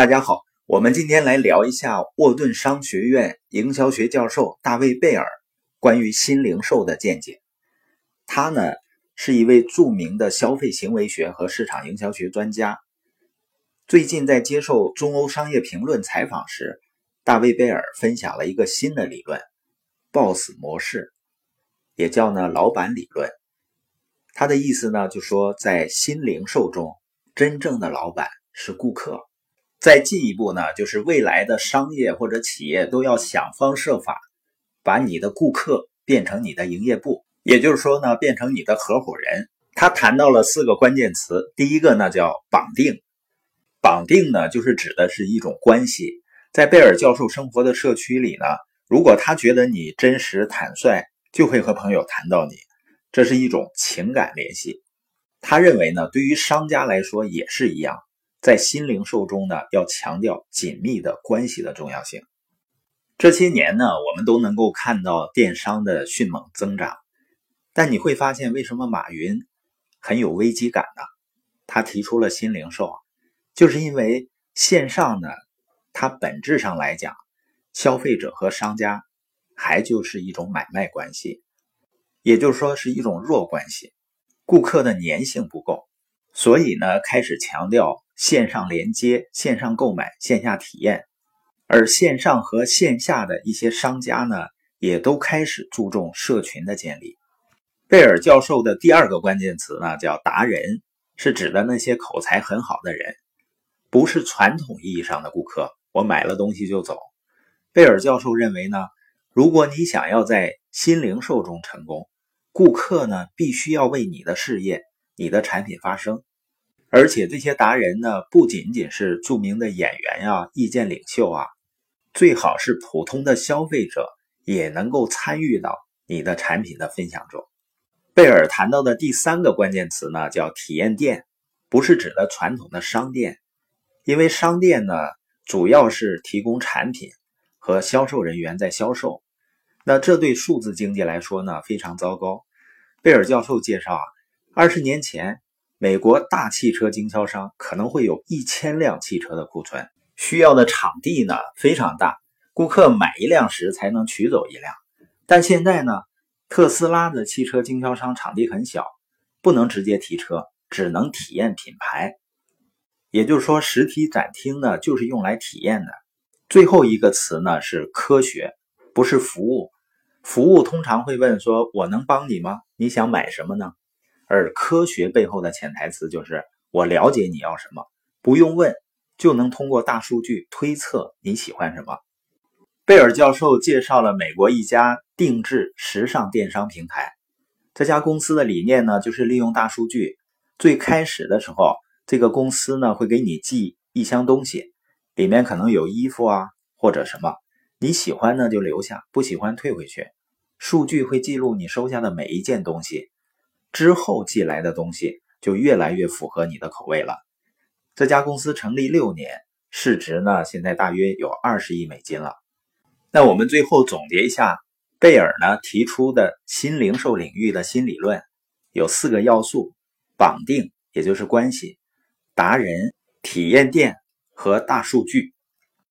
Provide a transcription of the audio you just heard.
大家好，我们今天来聊一下沃顿商学院营销学教授大卫贝尔关于新零售的见解。他呢是一位著名的消费行为学和市场营销学专家。最近在接受中欧商业评论采访时，大卫贝尔分享了一个新的理论 ——BOSS 模式，也叫呢老板理论。他的意思呢就说，在新零售中，真正的老板是顾客。再进一步呢，就是未来的商业或者企业都要想方设法把你的顾客变成你的营业部，也就是说呢，变成你的合伙人。他谈到了四个关键词，第一个呢叫绑定，绑定呢就是指的是一种关系。在贝尔教授生活的社区里呢，如果他觉得你真实坦率，就会和朋友谈到你，这是一种情感联系。他认为呢，对于商家来说也是一样。在新零售中呢，要强调紧密的关系的重要性。这些年呢，我们都能够看到电商的迅猛增长，但你会发现，为什么马云很有危机感呢？他提出了新零售，就是因为线上呢，它本质上来讲，消费者和商家还就是一种买卖关系，也就是说是一种弱关系，顾客的粘性不够，所以呢，开始强调。线上连接、线上购买、线下体验，而线上和线下的一些商家呢，也都开始注重社群的建立。贝尔教授的第二个关键词呢，叫达人，是指的那些口才很好的人，不是传统意义上的顾客。我买了东西就走。贝尔教授认为呢，如果你想要在新零售中成功，顾客呢，必须要为你的事业、你的产品发声。而且这些达人呢，不仅仅是著名的演员呀、意见领袖啊，最好是普通的消费者也能够参与到你的产品的分享中。贝尔谈到的第三个关键词呢，叫体验店，不是指的传统的商店，因为商店呢主要是提供产品和销售人员在销售，那这对数字经济来说呢非常糟糕。贝尔教授介绍啊，二十年前。美国大汽车经销商可能会有一千辆汽车的库存，需要的场地呢非常大，顾客买一辆时才能取走一辆。但现在呢，特斯拉的汽车经销商场地很小，不能直接提车，只能体验品牌。也就是说，实体展厅呢就是用来体验的。最后一个词呢是科学，不是服务。服务通常会问说：“我能帮你吗？你想买什么呢？”而科学背后的潜台词就是，我了解你要什么，不用问就能通过大数据推测你喜欢什么。贝尔教授介绍了美国一家定制时尚电商平台，这家公司的理念呢，就是利用大数据。最开始的时候，这个公司呢会给你寄一箱东西，里面可能有衣服啊或者什么，你喜欢呢就留下，不喜欢退回去。数据会记录你收下的每一件东西。之后寄来的东西就越来越符合你的口味了。这家公司成立六年，市值呢现在大约有二十亿美金了。那我们最后总结一下，贝尔呢提出的新零售领域的新理论有四个要素：绑定，也就是关系；达人、体验店和大数据。